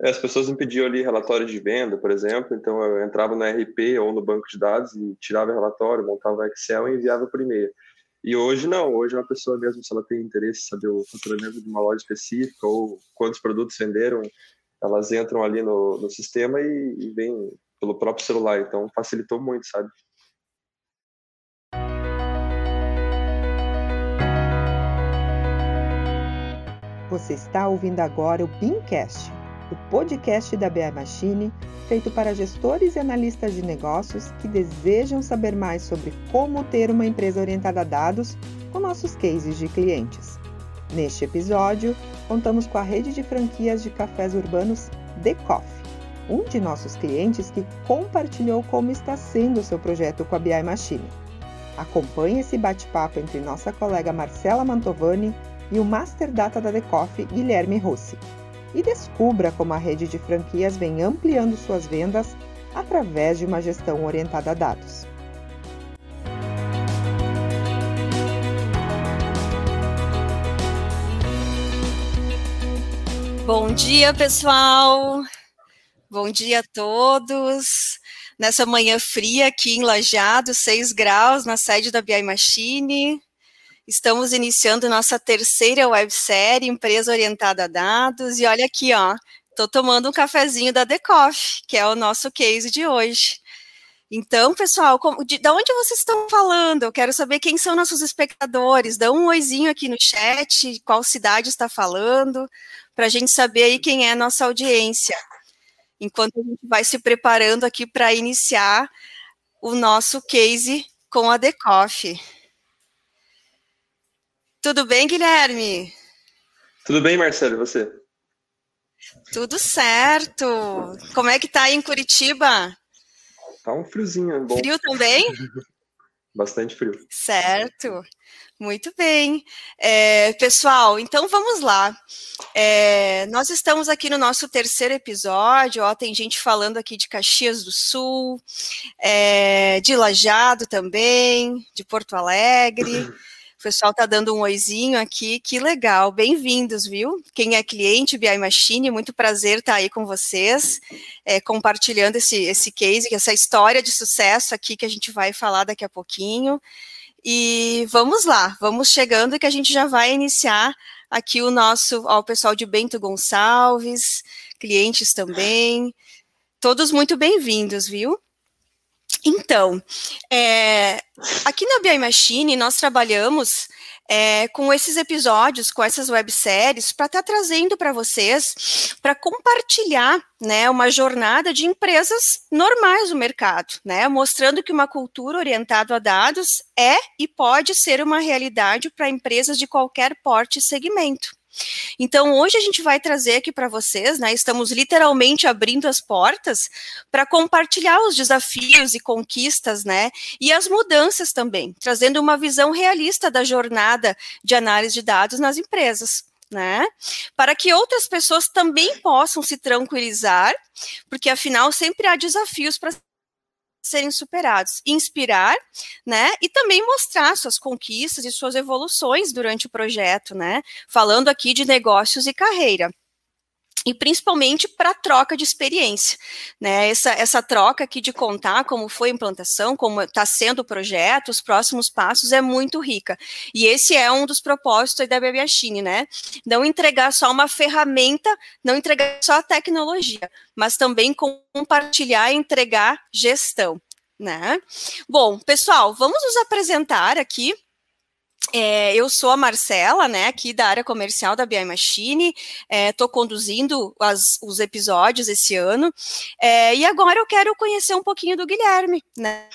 É, as pessoas me pediam ali relatório de venda, por exemplo, então eu entrava no RP ou no banco de dados e tirava o relatório, montava Excel e enviava por e-mail. E hoje não, hoje uma pessoa mesmo, se ela tem interesse em saber o faturamento de uma loja específica ou quantos produtos venderam, elas entram ali no, no sistema e, e vêm pelo próprio celular, então facilitou muito, sabe? Você está ouvindo agora o Beamcast, o podcast da BI Machine, feito para gestores e analistas de negócios que desejam saber mais sobre como ter uma empresa orientada a dados com nossos cases de clientes. Neste episódio, contamos com a rede de franquias de cafés urbanos The Coffee, um de nossos clientes que compartilhou como está sendo o seu projeto com a BI Machine. Acompanhe esse bate-papo entre nossa colega Marcela Mantovani e o Master Data da Decoff, Guilherme Rossi. E descubra como a rede de franquias vem ampliando suas vendas através de uma gestão orientada a dados. Bom dia, pessoal! Bom dia a todos! Nessa manhã fria aqui em Lajado, 6 graus, na sede da BI Machine. Estamos iniciando nossa terceira websérie, Empresa Orientada a Dados, e olha aqui, ó, estou tomando um cafezinho da Decoff, que é o nosso case de hoje. Então, pessoal, como, de, de, onde vocês estão falando? Eu quero saber quem são nossos espectadores. Dá um oizinho aqui no chat, qual cidade está falando, para a gente saber aí quem é a nossa audiência. Enquanto a gente vai se preparando aqui para iniciar o nosso case com a Decoff. Tudo bem, Guilherme? Tudo bem, Marcelo, e você? Tudo certo. Como é que tá aí em Curitiba? Tá um friozinho, é bom. Frio também? Bastante frio. Certo. Muito bem. É, pessoal, então vamos lá. É, nós estamos aqui no nosso terceiro episódio, ó, tem gente falando aqui de Caxias do Sul, é, de Lajado também, de Porto Alegre. O pessoal tá dando um oizinho aqui, que legal, bem-vindos, viu? Quem é cliente BI Machine, muito prazer estar aí com vocês, é, compartilhando esse, esse case, essa história de sucesso aqui que a gente vai falar daqui a pouquinho. E vamos lá, vamos chegando que a gente já vai iniciar aqui o nosso, ó, o pessoal de Bento Gonçalves, clientes também, todos muito bem-vindos, viu? Então, é, aqui na BI Machine nós trabalhamos é, com esses episódios, com essas webséries, para estar tá trazendo para vocês, para compartilhar né, uma jornada de empresas normais do mercado, né, mostrando que uma cultura orientada a dados é e pode ser uma realidade para empresas de qualquer porte e segmento. Então, hoje a gente vai trazer aqui para vocês, né? Estamos literalmente abrindo as portas para compartilhar os desafios e conquistas, né? E as mudanças também, trazendo uma visão realista da jornada de análise de dados nas empresas. Né? Para que outras pessoas também possam se tranquilizar, porque afinal sempre há desafios para serem superados, inspirar, né, e também mostrar suas conquistas e suas evoluções durante o projeto, né, falando aqui de negócios e carreira e principalmente para troca de experiência, né? Essa, essa troca aqui de contar como foi a implantação, como está sendo o projeto, os próximos passos é muito rica. E esse é um dos propósitos da Bebiachine, né? Não entregar só uma ferramenta, não entregar só a tecnologia, mas também compartilhar e entregar gestão, né? Bom, pessoal, vamos nos apresentar aqui é, eu sou a Marcela, né, aqui da área comercial da BI Machine, estou é, conduzindo as, os episódios esse ano, é, e agora eu quero conhecer um pouquinho do Guilherme, né,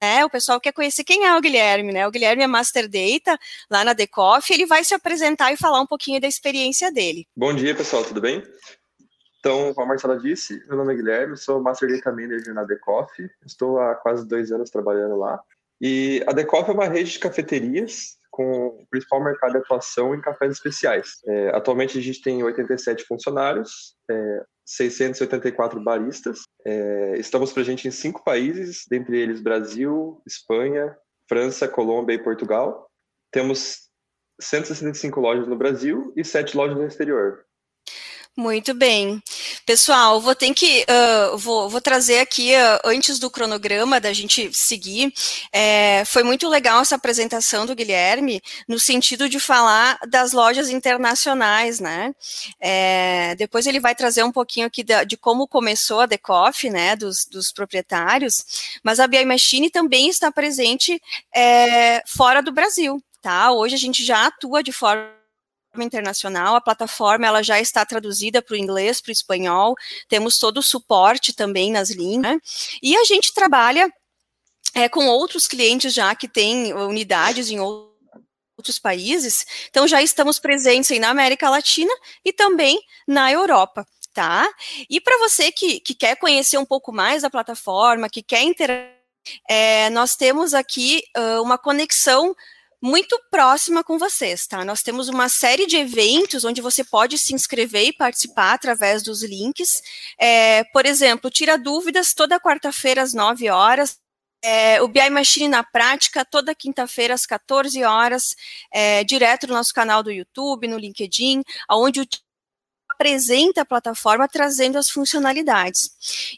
é, o pessoal quer conhecer quem é o Guilherme, né? O Guilherme é Master Data lá na Decoff, ele vai se apresentar e falar um pouquinho da experiência dele. Bom dia, pessoal, tudo bem? Então, como a Marcela disse, meu nome é Guilherme, sou Master Data Manager na Decoff, estou há quase dois anos trabalhando lá. E a Decoff é uma rede de cafeterias com o principal mercado de atuação em cafés especiais. É, atualmente a gente tem 87 funcionários, é, 684 baristas. É, estamos presentes em cinco países, dentre eles Brasil, Espanha, França, Colômbia e Portugal. Temos 165 lojas no Brasil e sete lojas no exterior. Muito bem. Pessoal, vou ter que uh, vou, vou, trazer aqui uh, antes do cronograma da gente seguir. É, foi muito legal essa apresentação do Guilherme no sentido de falar das lojas internacionais, né? É, depois ele vai trazer um pouquinho aqui de, de como começou a Decoff, né? Dos, dos, proprietários. Mas a BI Machine também está presente é, fora do Brasil, tá? Hoje a gente já atua de forma internacional, a plataforma ela já está traduzida para o inglês, para o espanhol, temos todo o suporte também nas línguas, né? e a gente trabalha é, com outros clientes já que têm unidades em outros países, então já estamos presentes aí na América Latina e também na Europa. Tá? E para você que, que quer conhecer um pouco mais da plataforma, que quer interagir, é, nós temos aqui uh, uma conexão muito próxima com vocês, tá? Nós temos uma série de eventos onde você pode se inscrever e participar através dos links. É, por exemplo, tira dúvidas toda quarta-feira às 9 horas. É, o BI Machine na prática, toda quinta-feira às 14 horas, é, direto no nosso canal do YouTube, no LinkedIn, onde o apresenta a plataforma trazendo as funcionalidades.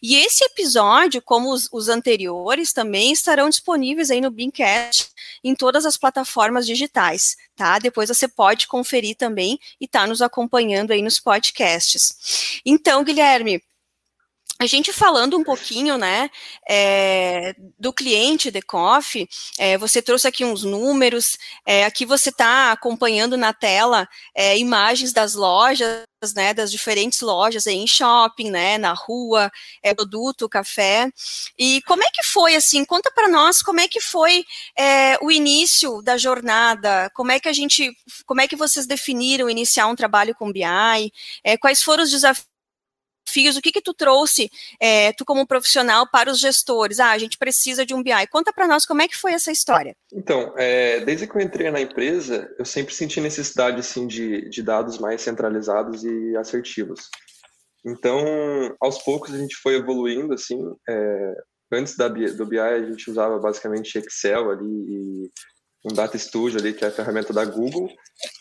E esse episódio, como os, os anteriores, também estarão disponíveis aí no Beancast em todas as plataformas digitais, tá? Depois você pode conferir também e tá nos acompanhando aí nos podcasts. Então, Guilherme, a gente falando um pouquinho, né, é, do cliente de Coffee, é, você trouxe aqui uns números, é, aqui você está acompanhando na tela é, imagens das lojas, né, das diferentes lojas em shopping, né, na rua, é, produto, café, e como é que foi, assim, conta para nós como é que foi é, o início da jornada, como é que a gente, como é que vocês definiram iniciar um trabalho com BI, quais foram os desafios desafios, o que que tu trouxe, é, tu como profissional, para os gestores? Ah, a gente precisa de um BI. Conta para nós como é que foi essa história. Então, é, desde que eu entrei na empresa, eu sempre senti necessidade, assim, de, de dados mais centralizados e assertivos. Então, aos poucos a gente foi evoluindo, assim, é, antes da, do BI a gente usava basicamente Excel ali e um Data Studio ali, que é a ferramenta da Google,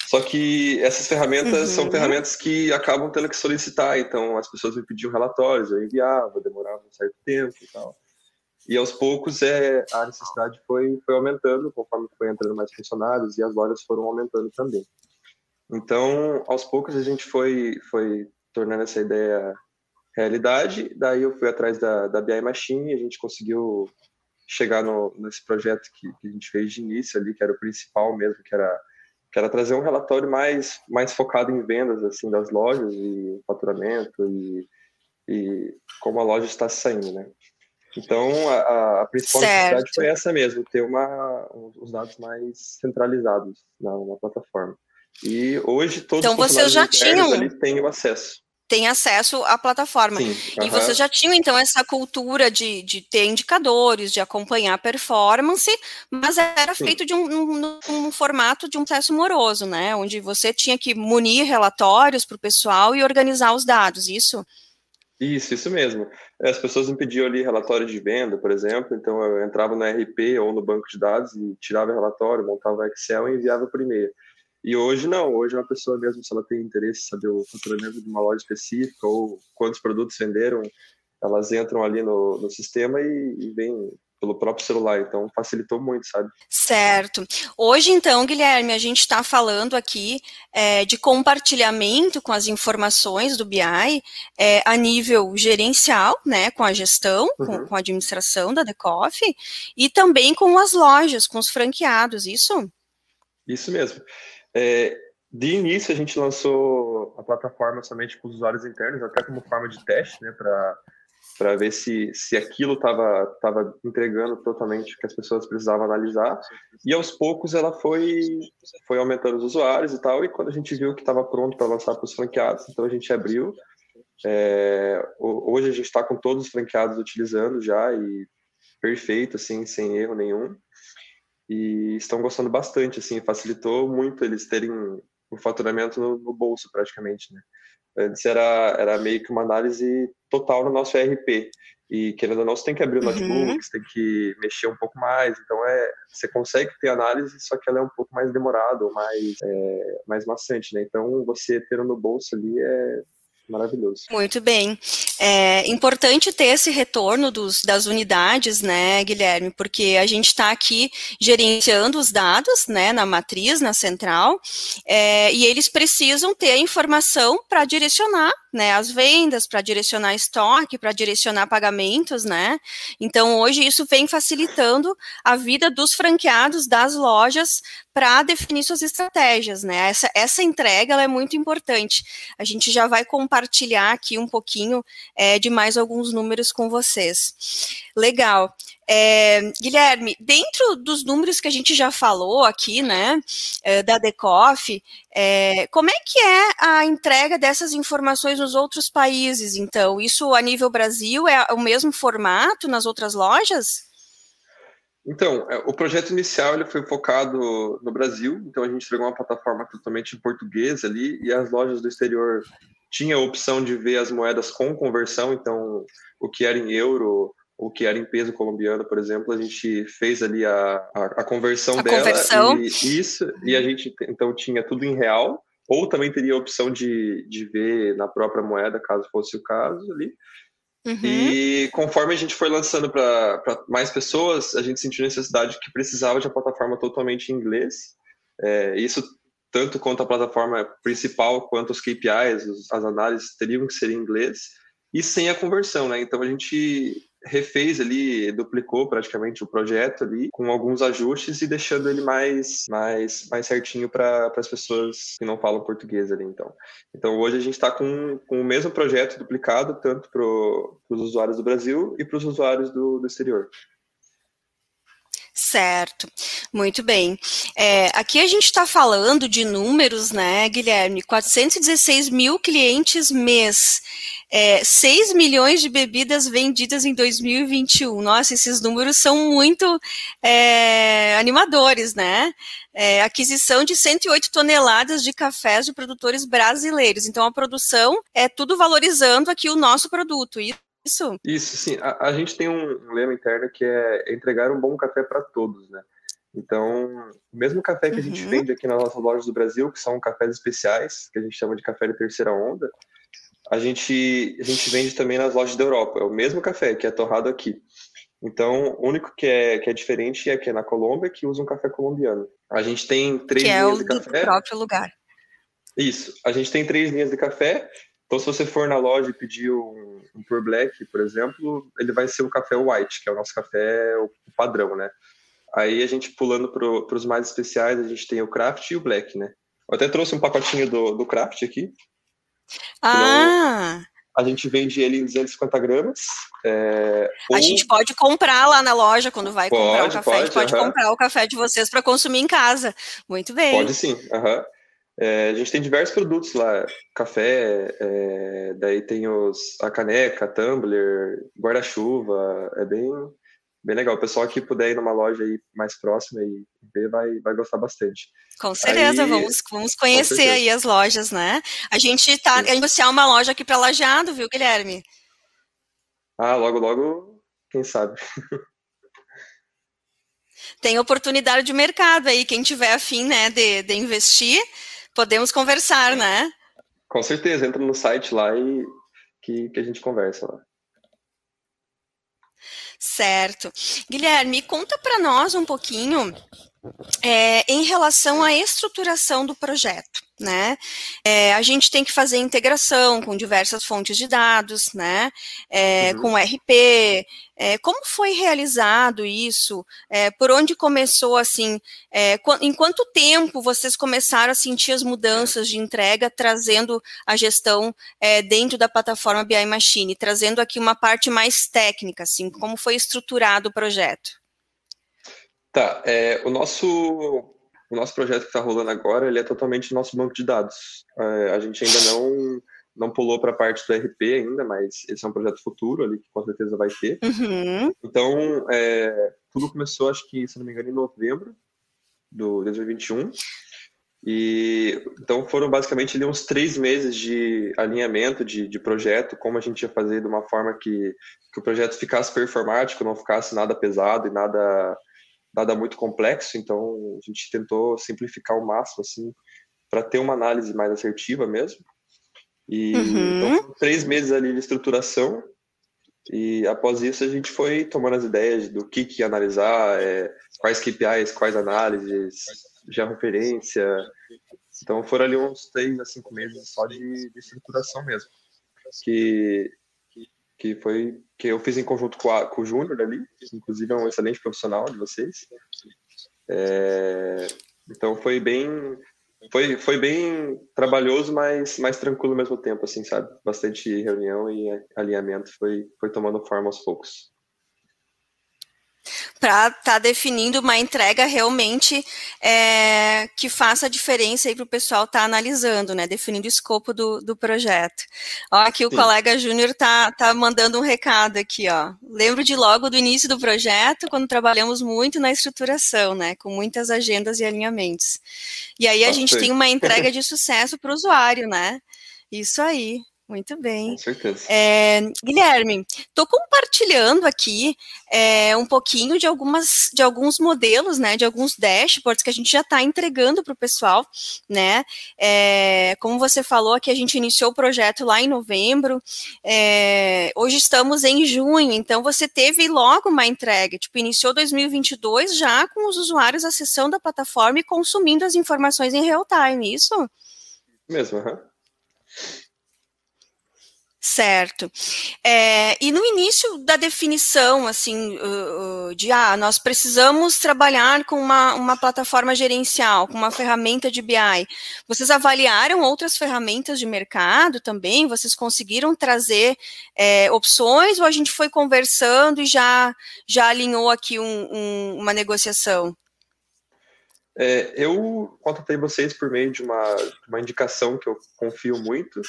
só que essas ferramentas uhum. são ferramentas que acabam tendo que solicitar, então as pessoas me pediam relatórios, eu enviava, demorava um certo tempo e tal. E aos poucos é, a necessidade foi, foi aumentando conforme foi entrando mais funcionários e as lojas foram aumentando também. Então, aos poucos a gente foi, foi tornando essa ideia realidade, daí eu fui atrás da, da BI Machine e a gente conseguiu chegar no, nesse projeto que, que a gente fez de início ali, que era o principal mesmo, que era que era trazer um relatório mais, mais focado em vendas assim das lojas e faturamento e, e como a loja está saindo, né? Então a, a principal certo. necessidade foi essa mesmo, ter uma, os dados mais centralizados na, na plataforma. E hoje todos então, os vocês já tinham ali têm o acesso tem acesso à plataforma. Sim, e você já tinha, então, essa cultura de, de ter indicadores, de acompanhar a performance, mas era Sim. feito de um, um, um, formato de um processo moroso, né? Onde você tinha que munir relatórios para o pessoal e organizar os dados, isso? Isso, isso mesmo. As pessoas me pediam ali relatório de venda, por exemplo, então eu entrava no RP ou no banco de dados e tirava o relatório, montava o Excel e enviava por e-mail. E hoje não, hoje uma pessoa mesmo, se ela tem interesse em saber o faturamento de uma loja específica ou quantos produtos venderam, elas entram ali no, no sistema e, e vêm pelo próprio celular, então facilitou muito, sabe? Certo. Hoje, então, Guilherme, a gente está falando aqui é, de compartilhamento com as informações do BI é, a nível gerencial, né, com a gestão, uhum. com, com, a administração da Decoff, e também com as lojas, com os franqueados, isso? Isso mesmo. É, de início, a gente lançou a plataforma somente com os usuários internos, até como forma de teste, né, para ver se, se aquilo estava tava entregando totalmente o que as pessoas precisavam analisar. E aos poucos ela foi, foi aumentando os usuários e tal, e quando a gente viu que estava pronto para lançar para os franqueados, então a gente abriu. É, hoje a gente está com todos os franqueados utilizando já e perfeito, assim, sem erro nenhum e estão gostando bastante, assim, facilitou muito eles terem o faturamento no, no bolso praticamente, né? Antes era, era meio que uma análise total no nosso ERP, e querendo ou não, você tem que abrir o uhum. notebook, você tem que mexer um pouco mais, então é, você consegue ter análise, só que ela é um pouco mais demorada, ou mais, é, mais maçante, né? Então você ter no bolso ali é, maravilhoso. Muito bem. É importante ter esse retorno dos, das unidades, né, Guilherme, porque a gente está aqui gerenciando os dados, né, na matriz, na central, é, e eles precisam ter a informação para direcionar, né, as vendas, para direcionar estoque, para direcionar pagamentos, né. Então, hoje isso vem facilitando a vida dos franqueados das lojas para definir suas estratégias, né? Essa, essa entrega é muito importante. A gente já vai compartilhar aqui um pouquinho é, de mais alguns números com vocês. Legal. É, Guilherme, dentro dos números que a gente já falou aqui, né, é, da Decoff, é, como é que é a entrega dessas informações nos outros países, então? Isso a nível Brasil é o mesmo formato nas outras lojas? Então, é, o projeto inicial ele foi focado no Brasil, então a gente entregou uma plataforma totalmente em português ali, e as lojas do exterior tinham a opção de ver as moedas com conversão, então o que era em euro, o que era em peso colombiano, por exemplo, a gente fez ali a, a, a conversão a dela. Conversão. E, isso, e a gente então tinha tudo em real, ou também teria a opção de, de ver na própria moeda, caso fosse o caso ali. Uhum. E conforme a gente foi lançando para mais pessoas, a gente sentiu necessidade que precisava de uma plataforma totalmente em inglês. É, isso tanto quanto a plataforma principal, quanto os KPIs, as análises teriam que ser em inglês e sem a conversão, né? Então a gente refez ali, duplicou praticamente o projeto ali, com alguns ajustes e deixando ele mais, mais, mais certinho para as pessoas que não falam português ali, então. Então hoje a gente está com, com o mesmo projeto duplicado, tanto para os usuários do Brasil e para os usuários do, do exterior. Certo, muito bem. É, aqui a gente está falando de números, né, Guilherme? 416 mil clientes mês, é, 6 milhões de bebidas vendidas em 2021. Nossa, esses números são muito é, animadores, né? É, aquisição de 108 toneladas de cafés de produtores brasileiros. Então, a produção é tudo valorizando aqui o nosso produto. Isso? Isso, sim. A, a gente tem um, lema interno que é entregar um bom café para todos, né? Então, o mesmo café que a gente uhum. vende aqui nas nossas lojas do Brasil, que são cafés especiais, que a gente chama de café de terceira onda, a gente, a gente vende também nas lojas da Europa. É o mesmo café que é torrado aqui. Então, o único que é, que é diferente é que é na Colômbia, que usa um café colombiano. A gente tem três que é linhas é o de café. Do próprio lugar. Isso. A gente tem três linhas de café então, se você for na loja e pedir um, um Pure Black, por exemplo, ele vai ser o café white, que é o nosso café o padrão, né? Aí a gente pulando para os mais especiais, a gente tem o craft e o black, né? Eu até trouxe um pacotinho do, do craft aqui. Ah! a gente vende ele em 250 gramas. É, ou... A gente pode comprar lá na loja quando vai pode, comprar o café. Pode, a gente pode uh -huh. comprar o café de vocês para consumir em casa. Muito bem. Pode sim. Uh -huh. É, a gente tem diversos produtos lá, café, é, daí tem os, a caneca, tumbler, guarda-chuva, é bem, bem legal. O pessoal que puder ir numa loja aí mais próxima e ver vai, vai gostar bastante. Com certeza, aí, vamos, vamos conhecer aí as lojas, né? A gente está iniciar uma loja aqui para Lajado, viu, Guilherme? Ah, logo, logo, quem sabe. Tem oportunidade de mercado aí, quem tiver afim, né, de, de investir, podemos conversar, né? Com certeza, entra no site lá e que, que a gente conversa lá. Certo. Guilherme, conta para nós um pouquinho é, em relação à estruturação do projeto né? É, a gente tem que fazer integração com diversas fontes de dados, né? É, uhum. Com RP. É, como foi realizado isso? É, por onde começou assim? É, em quanto tempo vocês começaram a sentir as mudanças de entrega, trazendo a gestão é, dentro da plataforma BI Machine, trazendo aqui uma parte mais técnica, assim, como foi estruturado o projeto? Tá, o nosso o nosso projeto que está rolando agora, ele é totalmente nosso banco de dados. É, a gente ainda não não pulou para a parte do RP ainda, mas esse é um projeto futuro ali que com certeza vai ter. Uhum. Então, é, tudo começou, acho que, se não me engano, em novembro do 2021. E então foram basicamente ali uns três meses de alinhamento de, de projeto, como a gente ia fazer de uma forma que, que o projeto ficasse performático, não ficasse nada pesado e nada nada muito complexo, então a gente tentou simplificar o máximo assim para ter uma análise mais assertiva mesmo. E uhum. então, três meses ali de estruturação. E após isso a gente foi tomando as ideias do que, que analisar, é, quais KPIs, quais análises, já referência. Então foram ali uns três a cinco meses só de, de estruturação mesmo. Que, que foi que eu fiz em conjunto com, a, com o Júnior ali, que inclusive é um excelente profissional de vocês. É, então foi bem foi, foi bem trabalhoso, mas mais tranquilo ao mesmo tempo, assim, sabe? Bastante reunião e alinhamento foi, foi tomando forma aos poucos para estar tá definindo uma entrega realmente é, que faça a diferença aí para o pessoal estar tá analisando, né? Definindo o escopo do, do projeto. Ó, aqui o Sim. colega Júnior tá, tá mandando um recado aqui, ó. Lembro de logo do início do projeto, quando trabalhamos muito na estruturação, né? Com muitas agendas e alinhamentos. E aí a gente tem uma entrega de sucesso para o usuário, né? Isso aí. Muito bem. Com certeza. É, Guilherme, estou compartilhando aqui é, um pouquinho de algumas de alguns modelos, né? De alguns dashboards que a gente já está entregando para o pessoal, né? É, como você falou aqui, a gente iniciou o projeto lá em novembro. É, hoje estamos em junho, então você teve logo uma entrega. Tipo, iniciou 2022 já com os usuários acessando a plataforma e consumindo as informações em real time, isso? Mesmo, aham. Uhum. Certo. É, e no início da definição, assim, uh, de, ah, nós precisamos trabalhar com uma, uma plataforma gerencial, com uma ferramenta de BI, vocês avaliaram outras ferramentas de mercado também? Vocês conseguiram trazer é, opções ou a gente foi conversando e já, já alinhou aqui um, um, uma negociação? É, eu contatei vocês por meio de uma, uma indicação que eu confio muito,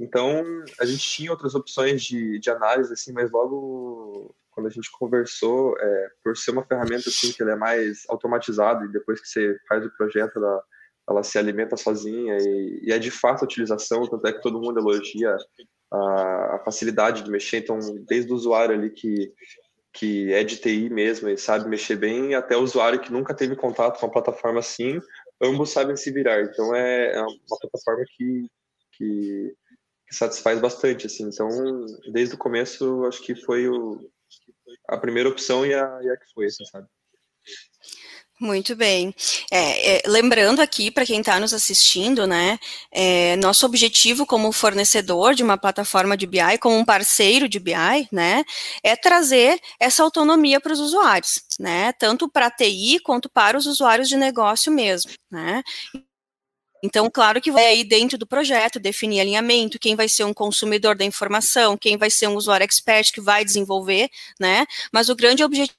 então, a gente tinha outras opções de, de análise, assim, mas logo quando a gente conversou, é, por ser uma ferramenta assim que ela é mais automatizada e depois que você faz o projeto, ela, ela se alimenta sozinha e, e é de fato a utilização, tanto é que todo mundo elogia a, a facilidade de mexer. Então, desde o usuário ali que que é de TI mesmo e sabe mexer bem, até o usuário que nunca teve contato com a plataforma assim, ambos sabem se virar. Então é, é uma plataforma que, que satisfaz bastante, assim. Então, desde o começo, acho que foi o, a primeira opção e a, e a que foi, assim, sabe? Muito bem. É, é, lembrando aqui para quem está nos assistindo, né, é, nosso objetivo como fornecedor de uma plataforma de BI, como um parceiro de BI, né, é trazer essa autonomia para os usuários, né, tanto para a TI quanto para os usuários de negócio mesmo, né. Então, claro que vai aí dentro do projeto definir alinhamento, quem vai ser um consumidor da informação, quem vai ser um usuário expert que vai desenvolver, né? Mas o grande objetivo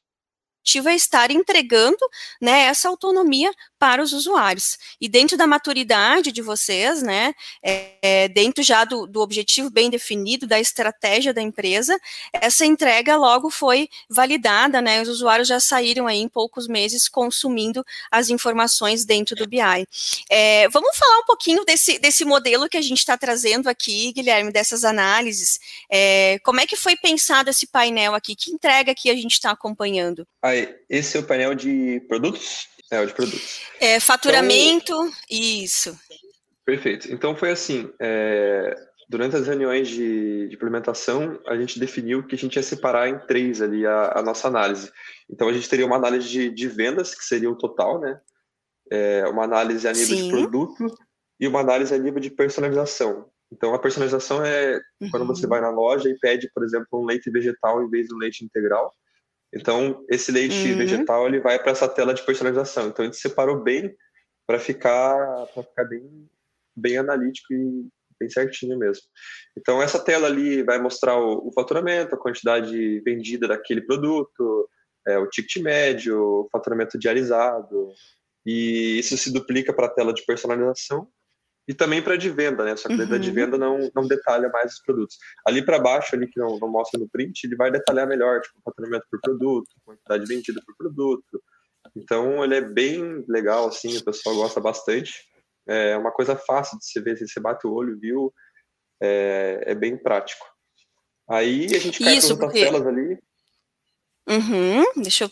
é estar entregando né, essa autonomia para os usuários. E dentro da maturidade de vocês, né, é, dentro já do, do, objetivo bem definido, da estratégia da empresa, essa entrega logo foi validada, né, os usuários já saíram aí em poucos meses consumindo as informações dentro do BI. É, vamos falar um pouquinho desse, desse modelo que a gente está trazendo aqui, Guilherme, dessas análises. É, como é que foi pensado esse painel aqui? Que entrega que a gente está acompanhando? Aí, esse é o painel de produtos? É, o de produtos. É, faturamento, então, isso. Perfeito. Então foi assim, é, durante as reuniões de, de, implementação, a gente definiu que a gente ia separar em três ali a, a nossa análise. Então a gente teria uma análise de, de vendas, que seria o total, né? É, uma análise a nível Sim. de produto e uma análise a nível de personalização. Então a personalização é uhum. quando você uhum. vai na loja e pede, por exemplo, um leite vegetal em vez do leite integral. Então, esse leite uhum. vegetal ele vai para essa tela de personalização. Então, a gente separou bem para ficar, pra ficar bem, bem analítico e bem certinho mesmo. Então, essa tela ali vai mostrar o, o faturamento, a quantidade vendida daquele produto, é, o ticket médio, o faturamento diarizado. E isso se duplica para a tela de personalização e também para de venda, né? Só que uhum. a de venda não, não detalha mais os produtos. Ali para baixo, ali que não, não mostra no print, ele vai detalhar melhor, tipo, faturamento por produto, quantidade vendida por produto. Então, ele é bem legal, assim, o pessoal gosta bastante. É uma coisa fácil de se ver, se você bate o olho, viu? É, é bem prático. Aí a gente cai Isso, outras telas ali. Uhum, deixa eu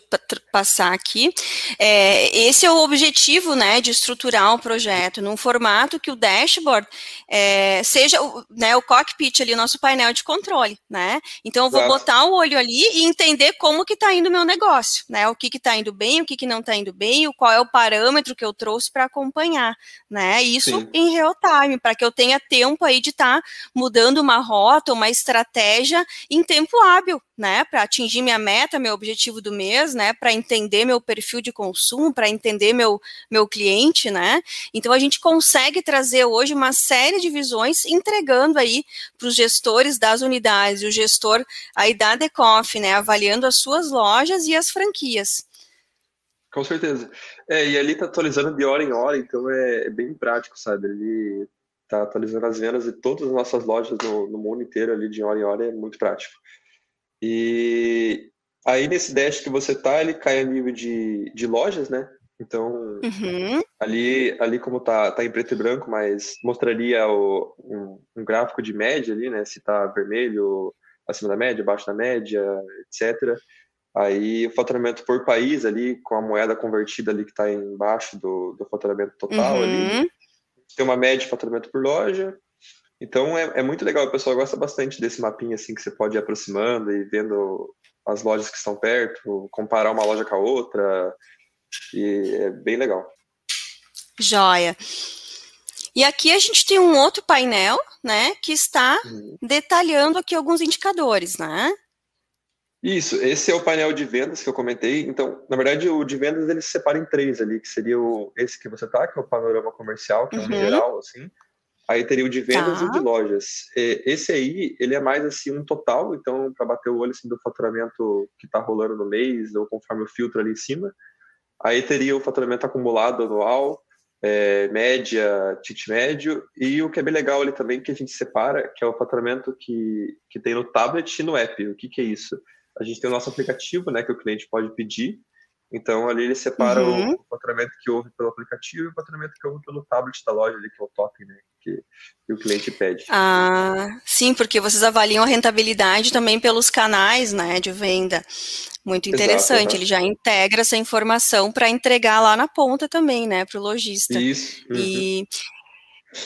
passar aqui. É, esse é o objetivo, né, de estruturar o projeto num formato que o dashboard é, seja o, né, o cockpit ali, o nosso painel de controle, né? Então eu vou Exato. botar o olho ali e entender como que está indo o meu negócio, né? O que que está indo bem, o que que não está indo bem, o qual é o parâmetro que eu trouxe para acompanhar, né? Isso Sim. em real time, para que eu tenha tempo aí de estar tá mudando uma rota, uma estratégia em tempo hábil, né? Para atingir minha meta, meu objetivo do mês, né? Para entender meu perfil de consumo, para entender meu, meu cliente, né? Então a gente consegue trazer hoje uma série de visões entregando aí para os gestores das unidades, o gestor aí da Decoff, né? Avaliando as suas lojas e as franquias. Com certeza. É, e ali tá atualizando de hora em hora, então é, é bem prático, sabe? Ele tá atualizando as vendas de todas as nossas lojas no, no mundo inteiro ali de hora em hora, é muito prático. E aí nesse dash que você tá, ele cai a nível de, de lojas, né? Então, uhum. ali, ali como tá, tá em preto e branco, mas mostraria o, um, um, gráfico de média ali, né? Se tá vermelho, acima da média, abaixo da média, etc. Aí o faturamento por país ali, com a moeda convertida ali que está embaixo do, do faturamento total uhum. ali. Tem uma média de faturamento por loja, então é, é, muito legal, o pessoal gosta bastante desse mapinha assim que você pode ir aproximando e vendo as lojas que estão perto, comparar uma loja com a outra, e é bem legal. Joia. E aqui a gente tem um outro painel, né, que está uhum. detalhando aqui alguns indicadores, né? Isso, esse é o painel de vendas que eu comentei. Então, na verdade, o de vendas ele se separa em três ali, que seria o, esse que você tá, que é o panorama comercial, que é um uhum. geral, assim. Aí teria o de vendas tá. e o de tá. lojas. Esse aí, ele é mais assim um total, então para bater o olho assim, do faturamento que está rolando no mês, ou conforme o filtro ali em cima. Aí teria o faturamento acumulado anual, é, média, ticket médio, e o que é bem legal ali também, que a gente separa, que é o faturamento que, que tem no tablet e no app. O que, que é isso? A gente tem o nosso aplicativo, né, que o cliente pode pedir, então, ali ele separa uhum. o faturamento que houve pelo aplicativo e o faturamento que houve pelo tablet da loja, ali, que é o token, né? Que, que, o cliente pede. Ah, sim, porque vocês avaliam a rentabilidade também pelos canais né, de venda. Muito interessante, Exato, ele já integra essa informação para entregar lá na ponta também, né, para o lojista. Isso. Uhum. E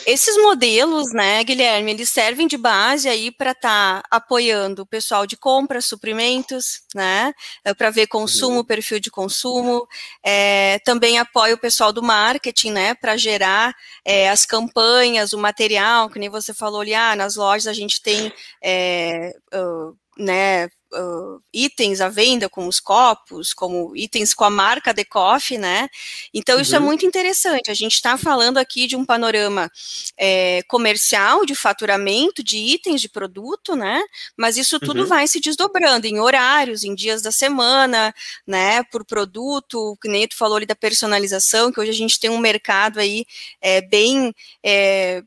esses modelos, né, Guilherme, eles servem de base aí para estar tá apoiando o pessoal de compra, suprimentos, né, é, para ver consumo, uhum. perfil de consumo, é, também apoia o pessoal do marketing, né, para gerar é, as campanhas, o material, que nem você falou ali, ah, nas lojas a gente tem, é, uh, né, uh, itens à venda, como os copos, como itens com a marca The Coffee, né? Então, isso é uhum. é muito interessante. A gente está falando aqui de um panorama é, comercial, de faturamento de itens de produto, né? Mas isso tudo uhum. vai se desdobrando em horários, em dias da semana, né? Por produto, que nem tu falou ali da personalização, que hoje a gente tem um mercado aí é, bem. É,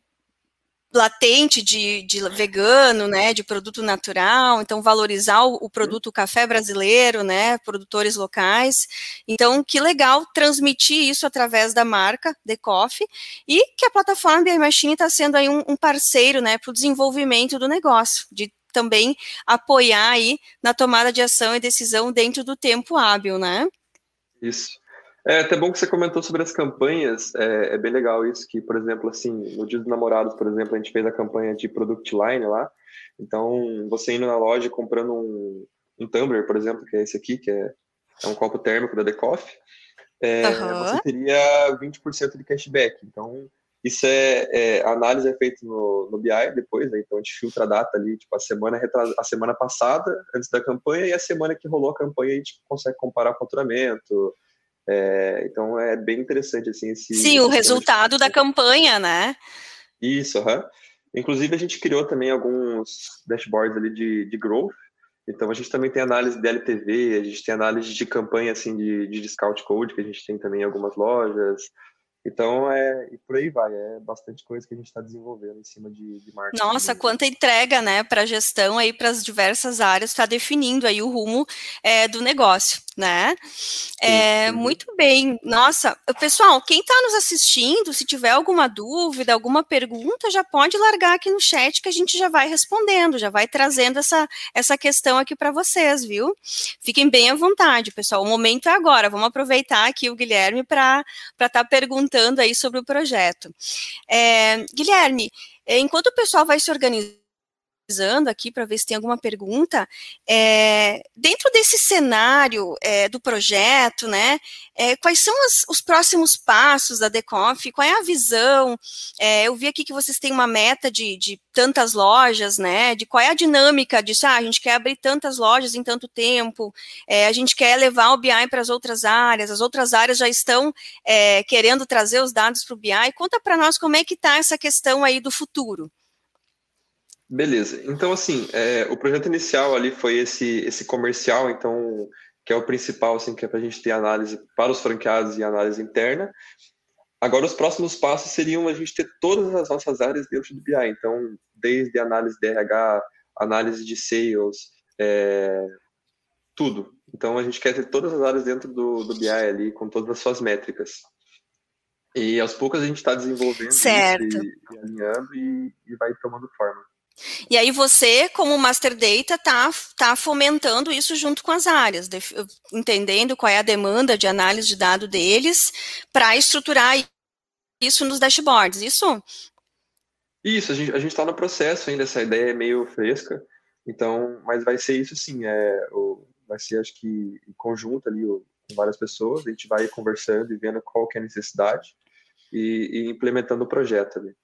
latente de, de, vegano, né, de produto natural, então valorizar o, o, produto café brasileiro, né, produtores locais. Então, que legal transmitir isso através da marca The Coffee e que a plataforma BI Machine está sendo aí um, um parceiro, né, para o desenvolvimento do negócio, de também apoiar aí na tomada de ação e decisão dentro do tempo hábil, né? Isso. É até bom que você comentou sobre as campanhas, é, é, bem legal isso, que, por exemplo, assim, no Dia dos Namorados, por exemplo, a gente fez a campanha de Product Line lá, então, você indo na loja comprando um, um tumbler, por exemplo, que é esse aqui, que é, é um copo térmico da The Coffee, é, uhum. você teria 20% de cashback, então, isso é, é, a análise é feita no, no BI depois, né? então a gente filtra a data ali, tipo, a semana, a semana passada, antes da campanha, e a semana que rolou a campanha, a gente consegue comparar o faturamento, é, então é bem interessante assim esse. Sim, o resultado da campanha, né? Isso, uhum. Inclusive a gente criou também alguns dashboards ali de, de growth. Então a gente também tem análise de LTV, a gente tem análise de campanha assim de, de discount code que a gente tem também em algumas lojas. Então, é, e por aí vai, é bastante coisa que a gente está desenvolvendo em cima de, de marketing. Nossa, quanta entrega, né, para a gestão aí, para as diversas áreas, está definindo aí o rumo é, do negócio. né? É, muito bem. Nossa, pessoal, quem está nos assistindo, se tiver alguma dúvida, alguma pergunta, já pode largar aqui no chat que a gente já vai respondendo, já vai trazendo essa, essa questão aqui para vocês, viu? Fiquem bem à vontade, pessoal. O momento é agora. Vamos aproveitar aqui o Guilherme para estar tá perguntando aí sobre o projeto. É, Guilherme, enquanto o pessoal vai se organizando, aqui para ver se tem alguma pergunta. É, dentro desse cenário é, do projeto, né, é, quais são as, os próximos passos da Decoff? Qual é a visão? É, eu vi aqui que vocês têm uma meta de, de, tantas lojas, né? De qual é a dinâmica disso? Ah, a gente quer abrir tantas lojas em tanto tempo, é, a gente quer levar o BI para as outras áreas, as outras áreas já estão é, querendo trazer os dados para o BI. Conta para nós como é que está essa questão aí do futuro. Beleza. Então, assim, é, o projeto inicial ali foi esse, esse comercial, então, que é o principal, assim, que é para a gente ter análise para os franqueados e análise interna. Agora, os próximos passos seriam a gente ter todas as nossas áreas dentro do BI. Então, desde análise de RH, análise de sales, é, tudo. Então, a gente quer ter todas as áreas dentro do, do BI ali, com todas as suas métricas. E aos poucos a gente está desenvolvendo certo. isso e, e alinhando e, e vai tomando forma. E aí você, como Master Data, está tá fomentando isso junto com as áreas, entendendo qual é a demanda de análise de dado deles, para estruturar isso nos dashboards, isso? Isso, a gente está no processo ainda, essa ideia é meio fresca, então, mas vai ser isso sim, é, o, vai ser acho que em conjunto ali o, com várias pessoas, a gente vai conversando e vendo qual que é a necessidade e, e implementando o projeto ali.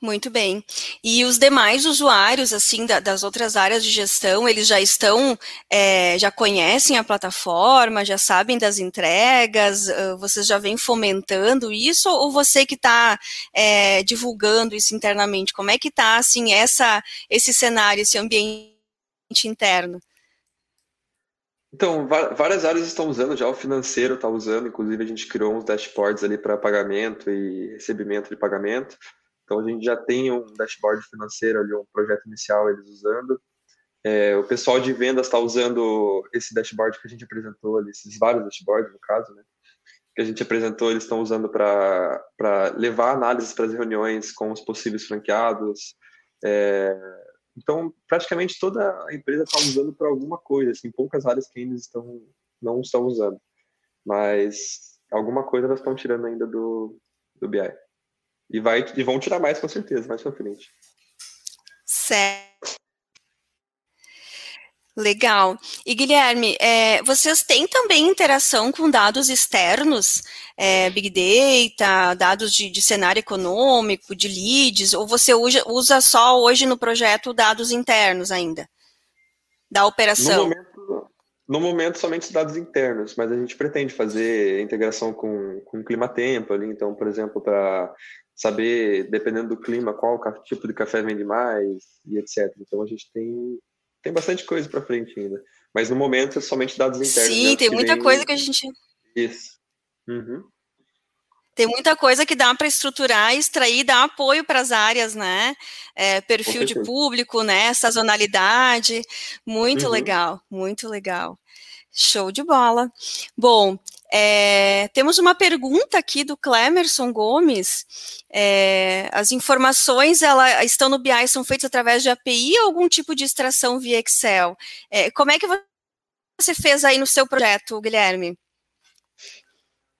Muito bem. E os demais usuários, assim, da, das outras áreas de gestão, eles já estão, é, já conhecem a plataforma, já sabem das entregas, uh, vocês já vêm fomentando isso, ou você que está é, divulgando isso internamente? Como é que está, assim, essa, esse cenário, esse ambiente interno? Então, várias áreas estão usando, já o financeiro está usando, inclusive a gente criou uns dashboards ali para pagamento e recebimento de pagamento. Então a gente já tem um dashboard financeiro ali, um projeto inicial eles usando. É, o pessoal de vendas está usando esse dashboard que a gente apresentou ali, esses vários dashboards no caso, né? Que a gente apresentou, eles estão usando para levar análises para as reuniões com os possíveis franqueados. É, então, praticamente toda a empresa está usando para alguma coisa, assim, poucas áreas que ainda estão, não estão usando. Mas alguma coisa elas estão tirando ainda do, do BI. E, vai, e vão tirar mais, com certeza, mais pra frente. Certo. Legal. E Guilherme, é, vocês têm também interação com dados externos, é, Big Data, dados de, de, cenário econômico, de leads, ou você usa, usa, só hoje no projeto dados internos ainda? Da operação? No momento, no momento somente dados internos, mas a gente pretende fazer integração com, com o clima-tempo ali, então, por exemplo, para saber, dependendo do clima, qual tipo de café vende mais e etc. Então a gente tem, tem bastante coisa para frente ainda. Mas no momento é somente dados internos. Sim, né? tem muita vem... coisa que a gente. Isso. Uhum. Tem muita coisa que dá para estruturar, extrair, dar apoio para as áreas, né? É, perfil de público, né? Sazonalidade. Muito uhum. legal, muito legal. Show de bola. Bom, é, temos uma pergunta aqui do Clemerson Gomes. É, as informações ela, estão no BI são feitas através de API ou algum tipo de extração via Excel? É, como é que você fez aí no seu projeto, Guilherme?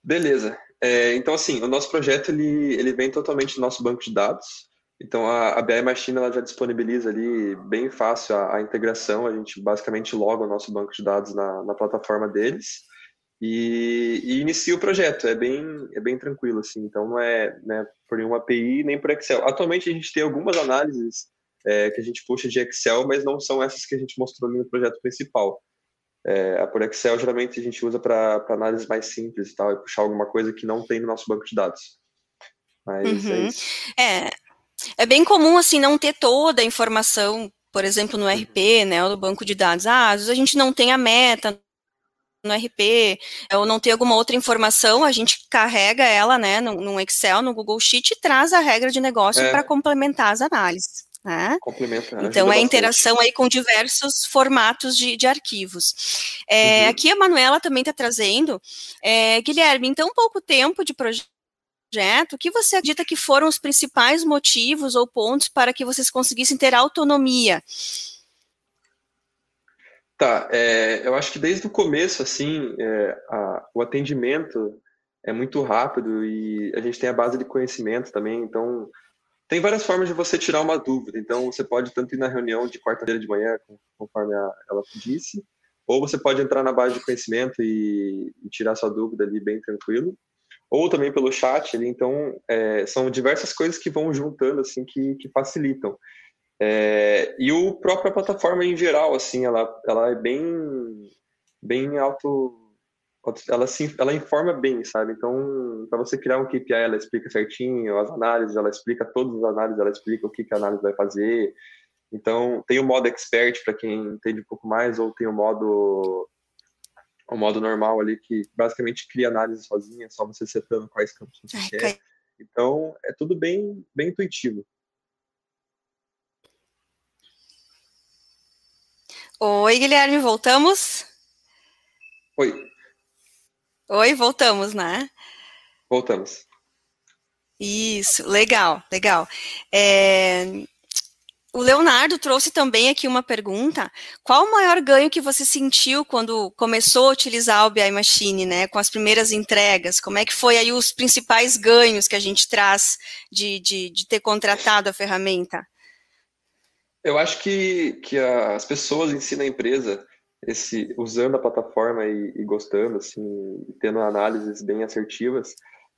Beleza. É, então, assim, o nosso projeto ele, ele vem totalmente do nosso banco de dados. Então, a, a BI Machine ela já disponibiliza ali bem fácil a, a integração. A gente basicamente loga o nosso banco de dados na, na plataforma deles e, e inicia o projeto. É bem, é bem tranquilo, assim. Então não é né, por nenhuma API nem por Excel. Atualmente a gente tem algumas análises é, que a gente puxa de Excel, mas não são essas que a gente mostrou ali no projeto principal. É, a por Excel geralmente a gente usa para análises mais simples e tal, e puxar alguma coisa que não tem no nosso banco de dados. Mas é uhum. é, é, é bem comum assim não ter toda a informação, por exemplo, no RP, né, ou no banco de dados. Ah, às vezes a gente não tem a meta, no RP, ou não tem alguma outra informação, a gente carrega ela, né, no, Excel, no Google Sheet e traz a regra de negócio é. para complementar as análises. Né? Complementa. Então, é interação aí com diversos formatos de, de arquivos. É, uhum. Aqui a Manuela também está trazendo, é, Guilherme, em tão pouco tempo de projeto, o que você acredita que foram os principais motivos ou pontos para que vocês conseguissem ter autonomia? Tá, é, eu acho que desde o começo, assim, é, a, o atendimento é muito rápido e a gente tem a base de conhecimento também, então tem várias formas de você tirar uma dúvida. Então, você pode tanto ir na reunião de quarta-feira de manhã, conforme a, ela disse, ou você pode entrar na base de conhecimento e, e tirar sua dúvida ali bem tranquilo, ou também pelo chat ali. Então, é, são diversas coisas que vão juntando, assim, que, que facilitam. É, e o própria plataforma em geral, assim, ela, ela é bem, bem auto ela se ela informa bem, sabe? Então, para você criar um KPI, ela explica certinho, as análises, ela explica todas as análises, ela explica o que, que a análise vai fazer. Então, tem o modo expert para quem entende um pouco mais, ou tem o modo o modo normal ali que basicamente cria análise sozinha, só você setando quais campos você Ai, quer. Então, é tudo bem bem intuitivo. Oi, Guilherme, voltamos? Oi. Oi, voltamos, né? Voltamos. Isso, legal, legal. É, o Leonardo trouxe também aqui uma pergunta. Qual o maior ganho que você sentiu quando começou a utilizar o BI Machine, né? Com as primeiras entregas? Como é que foi aí os principais ganhos que a gente traz de, de, de ter contratado a ferramenta? Eu acho que, que as pessoas em si na empresa esse usando a plataforma e, e gostando, assim, tendo análises bem assertivas,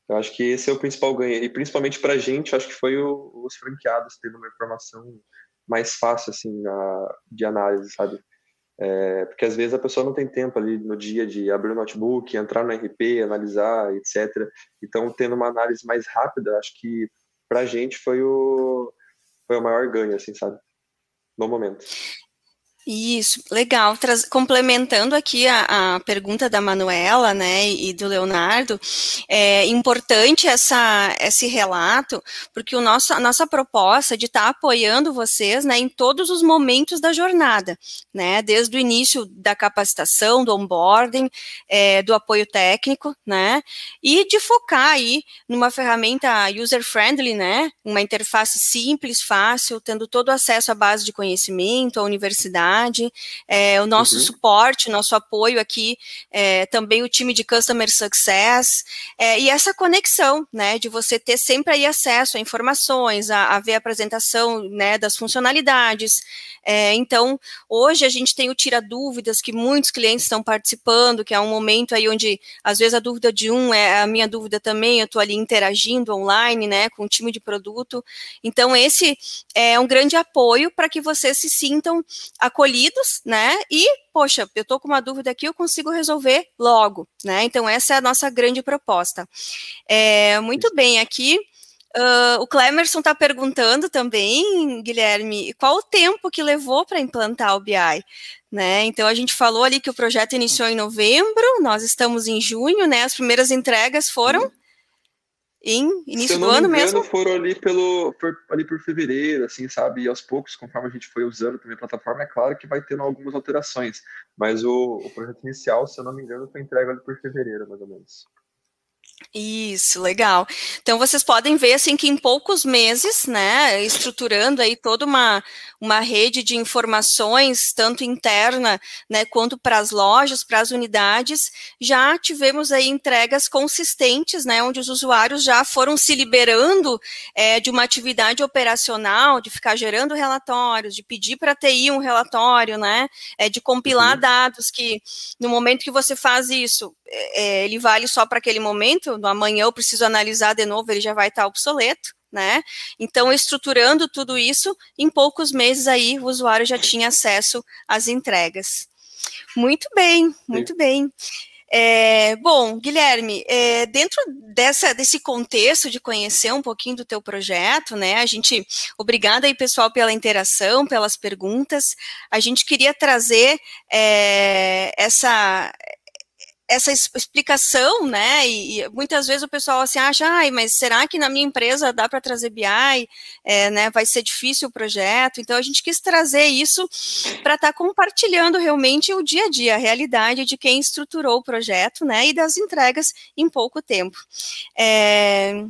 eu acho que esse é o principal ganho. E principalmente para a gente, acho que foi o, os franqueados tendo uma informação mais fácil, assim, na, de análise, sabe? É, porque às vezes a pessoa não tem tempo ali no dia de abrir o notebook, entrar no RP, analisar, etc. Então, tendo uma análise mais rápida, acho que para a gente foi o, foi o maior ganho, assim, sabe? No momento. Isso, legal. Traz, complementando aqui a, a, pergunta da Manuela, né, e do Leonardo, é importante essa, esse relato, porque o nosso, a nossa proposta de estar tá apoiando vocês, né, em todos os momentos da jornada, né, desde o início da capacitação, do onboarding, é, do apoio técnico, né, e de focar aí numa ferramenta user-friendly, né, uma interface simples, fácil, tendo todo acesso à base de conhecimento, à universidade, é, o nosso uhum. suporte, nosso apoio aqui, é, também o time de Customer Success, é, e essa conexão, né, de você ter sempre aí acesso a informações, a, a ver a apresentação, né, das funcionalidades, é, então, hoje a gente tem o Tira Dúvidas, que muitos clientes estão participando, que é um momento aí onde, às vezes, a dúvida de um é a minha dúvida também, eu estou ali interagindo online, né, com o time de produto. Então, esse é um grande apoio para que vocês se sintam acolhidos, né, e, poxa, eu estou com uma dúvida aqui, eu consigo resolver logo, né, então essa é a nossa grande proposta. É, muito bem, aqui Uh, o Clemerson está perguntando também, Guilherme, qual o tempo que levou para implantar o BI? Né? Então a gente falou ali que o projeto iniciou em novembro, nós estamos em junho, né? As primeiras entregas foram em início do ano mesmo. Foram ali pelo por, ali por fevereiro, assim, sabe? E aos poucos, conforme a gente foi usando também a plataforma, é claro que vai tendo algumas alterações. Mas o, o projeto inicial, se eu não me engano, foi entregue ali por fevereiro, mais ou menos. Isso, legal. Então vocês podem ver assim que em poucos meses, né, estruturando aí toda uma, uma rede de informações, tanto interna, né, quanto para as lojas, para as unidades, já tivemos aí entregas consistentes, né, onde os usuários já foram se liberando é, de uma atividade operacional, de ficar gerando relatórios, de pedir para TI um relatório, né, é, de compilar uhum. dados que no momento que você faz isso, é, ele vale só para aquele momento, no amanhã eu preciso analisar de novo, ele já vai estar obsoleto, né? Então, estruturando tudo isso, em poucos meses aí o usuário já tinha acesso às entregas. Muito bem, muito Sim. bem. É, bom, Guilherme, é, dentro dessa, desse contexto de conhecer um pouquinho do teu projeto, né, a gente, obrigada aí pessoal pela interação, pelas perguntas, a gente queria trazer é, essa, essa explicação, né? E, e, muitas vezes o pessoal assim acha, ai, mas será que na minha empresa dá para trazer BI? É, né, vai ser difícil o projeto. Então a gente quis trazer isso para estar tá compartilhando realmente o dia a dia, a realidade de quem estruturou o projeto, né? E das entregas em pouco tempo. É,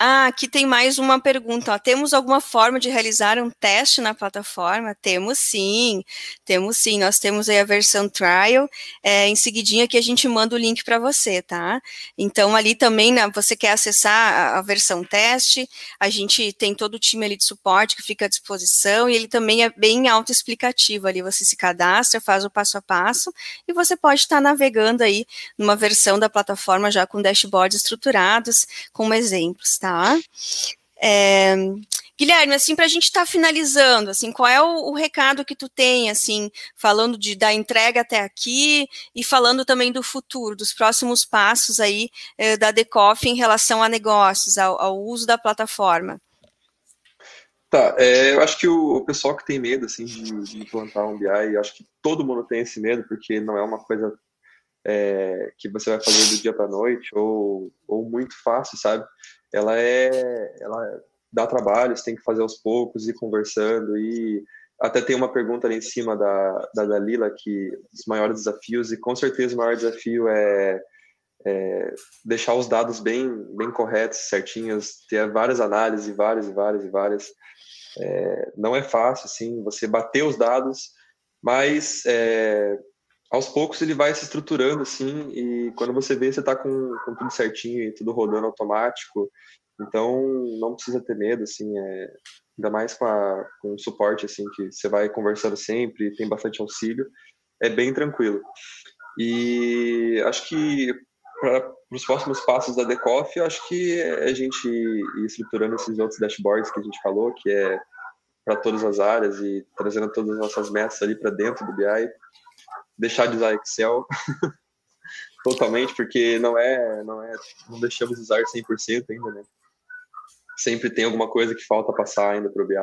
ah, aqui tem mais uma pergunta. Ó. Temos alguma forma de realizar um teste na plataforma? Temos sim, temos sim. Nós temos aí a versão trial. É, em seguidinha que a gente manda o link para você, tá? Então ali também, né, você quer acessar a, a, versão teste, a gente tem todo o time ali de suporte que fica à disposição e ele também é bem autoexplicativo ali. Você se cadastra, faz o passo a passo e você pode estar navegando aí numa versão da plataforma já com dashboards estruturados, com exemplos, tá? Tá? É, Guilherme, assim, para a gente estar tá finalizando, assim, qual é o, o, recado que tu tem, assim, falando de, da entrega até aqui e falando também do futuro, dos próximos passos aí eh, da Decoff em relação a negócios, ao, ao uso da plataforma? Tá, é, eu acho que o, o, pessoal que tem medo, assim, de, de implantar um BI, acho que todo mundo tem esse medo, porque não é uma coisa é, que você vai fazer do dia para noite ou, ou muito fácil, sabe? Ela é, ela dá trabalho, você tem que fazer aos poucos, ir conversando e até tem uma pergunta ali em cima da, da Dalila que os maiores desafios e com certeza o maior desafio é, é deixar os dados bem bem corretos, certinhos, ter várias análises, várias e várias e várias. É, não é fácil, assim, você bater os dados, mas é, aos poucos ele vai se estruturando assim e quando você vê você está com, com, tudo certinho e tudo rodando automático. Então não precisa ter medo assim é, ainda mais com, a, com o suporte assim que você vai conversando sempre tem bastante auxílio é bem tranquilo. E acho que para os próximos passos da Decoff acho que é a gente ir estruturando esses outros dashboards que a gente falou que é para todas as áreas e trazendo todas as nossas metas ali para dentro do BI deixar de usar Excel totalmente, porque não é, não é, não deixamos de usar 100% ainda, né? Sempre tem alguma coisa que falta passar ainda para o BI.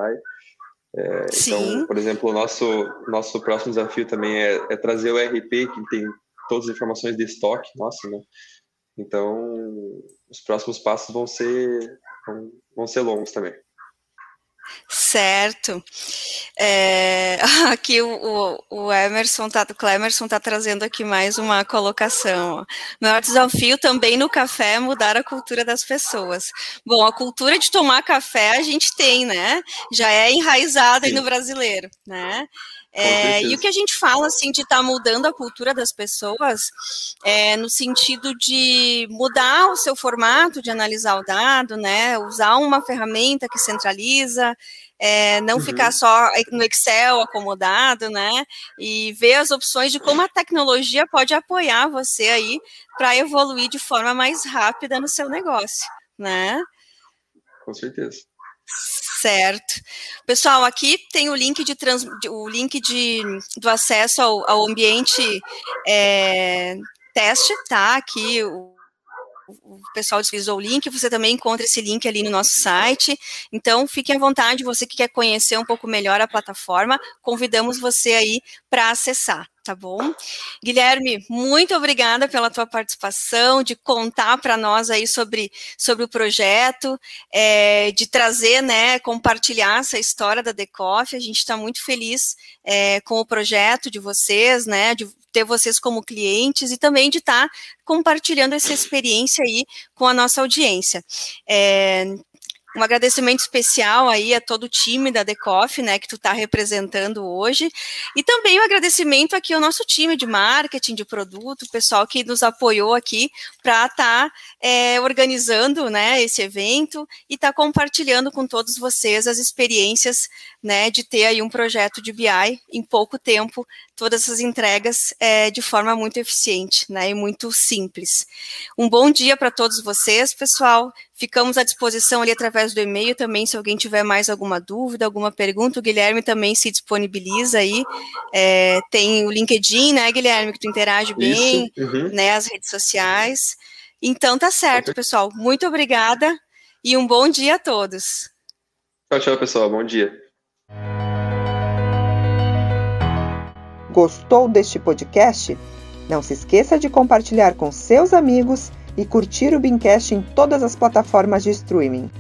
É, então, por exemplo, o nosso, nosso próximo desafio também é, é, trazer o RP, que tem todas as informações de estoque, nossa, né? Então, os próximos passos vão ser, vão, vão ser longos também. Certo. É, aqui o, o, Emerson tá, o Clemerson está trazendo aqui mais uma colocação. Maior desafio também no café é mudar a cultura das pessoas. Bom, a cultura de tomar café a gente tem, né? Já é enraizada aí no brasileiro, né? É, e o que a gente fala, assim, de estar tá mudando a cultura das pessoas, é, no sentido de mudar o seu formato de analisar o dado, né, usar uma ferramenta que centraliza, é, não uhum. ficar só no Excel acomodado, né, e ver as opções de como a tecnologia pode apoiar você aí para evoluir de forma mais rápida no seu negócio, né. Com certeza. Certo. Pessoal, aqui tem o link de, trans, o link de do acesso ao, ao ambiente é, teste, tá? Aqui o, o pessoal deslizou o link, você também encontra esse link ali no nosso site. Então, fique à vontade, você que quer conhecer um pouco melhor a plataforma, convidamos você aí para acessar tá bom? Guilherme, muito obrigada pela tua participação, de contar para nós aí sobre, sobre o projeto, é, de trazer, né, compartilhar essa história da Decoff. A gente está muito feliz é, com o projeto de vocês, né, de ter vocês como clientes e também de estar tá compartilhando essa experiência aí com a nossa audiência. É, um agradecimento especial aí a todo o time da Decoff, né, que tu está representando hoje, e também um agradecimento aqui ao nosso time de marketing, de produto, o pessoal que nos apoiou aqui para estar tá, é, organizando, né, esse evento e estar tá compartilhando com todos vocês as experiências, né, de ter aí um projeto de BI em pouco tempo, todas essas entregas é, de forma muito eficiente, né, e muito simples. Um bom dia para todos vocês, pessoal. Ficamos à disposição ali através do e-mail também, se alguém tiver mais alguma dúvida, alguma pergunta, o Guilherme também se disponibiliza aí. É, tem o LinkedIn, né, Guilherme, que tu interage bem, uhum. né, as redes sociais. Então tá certo, pessoal. Muito obrigada e um bom dia a todos. Tchau, tchau, pessoal. Bom dia. Gostou deste podcast? Não se esqueça de compartilhar com seus amigos e curtir o Beancast em todas as plataformas de streaming.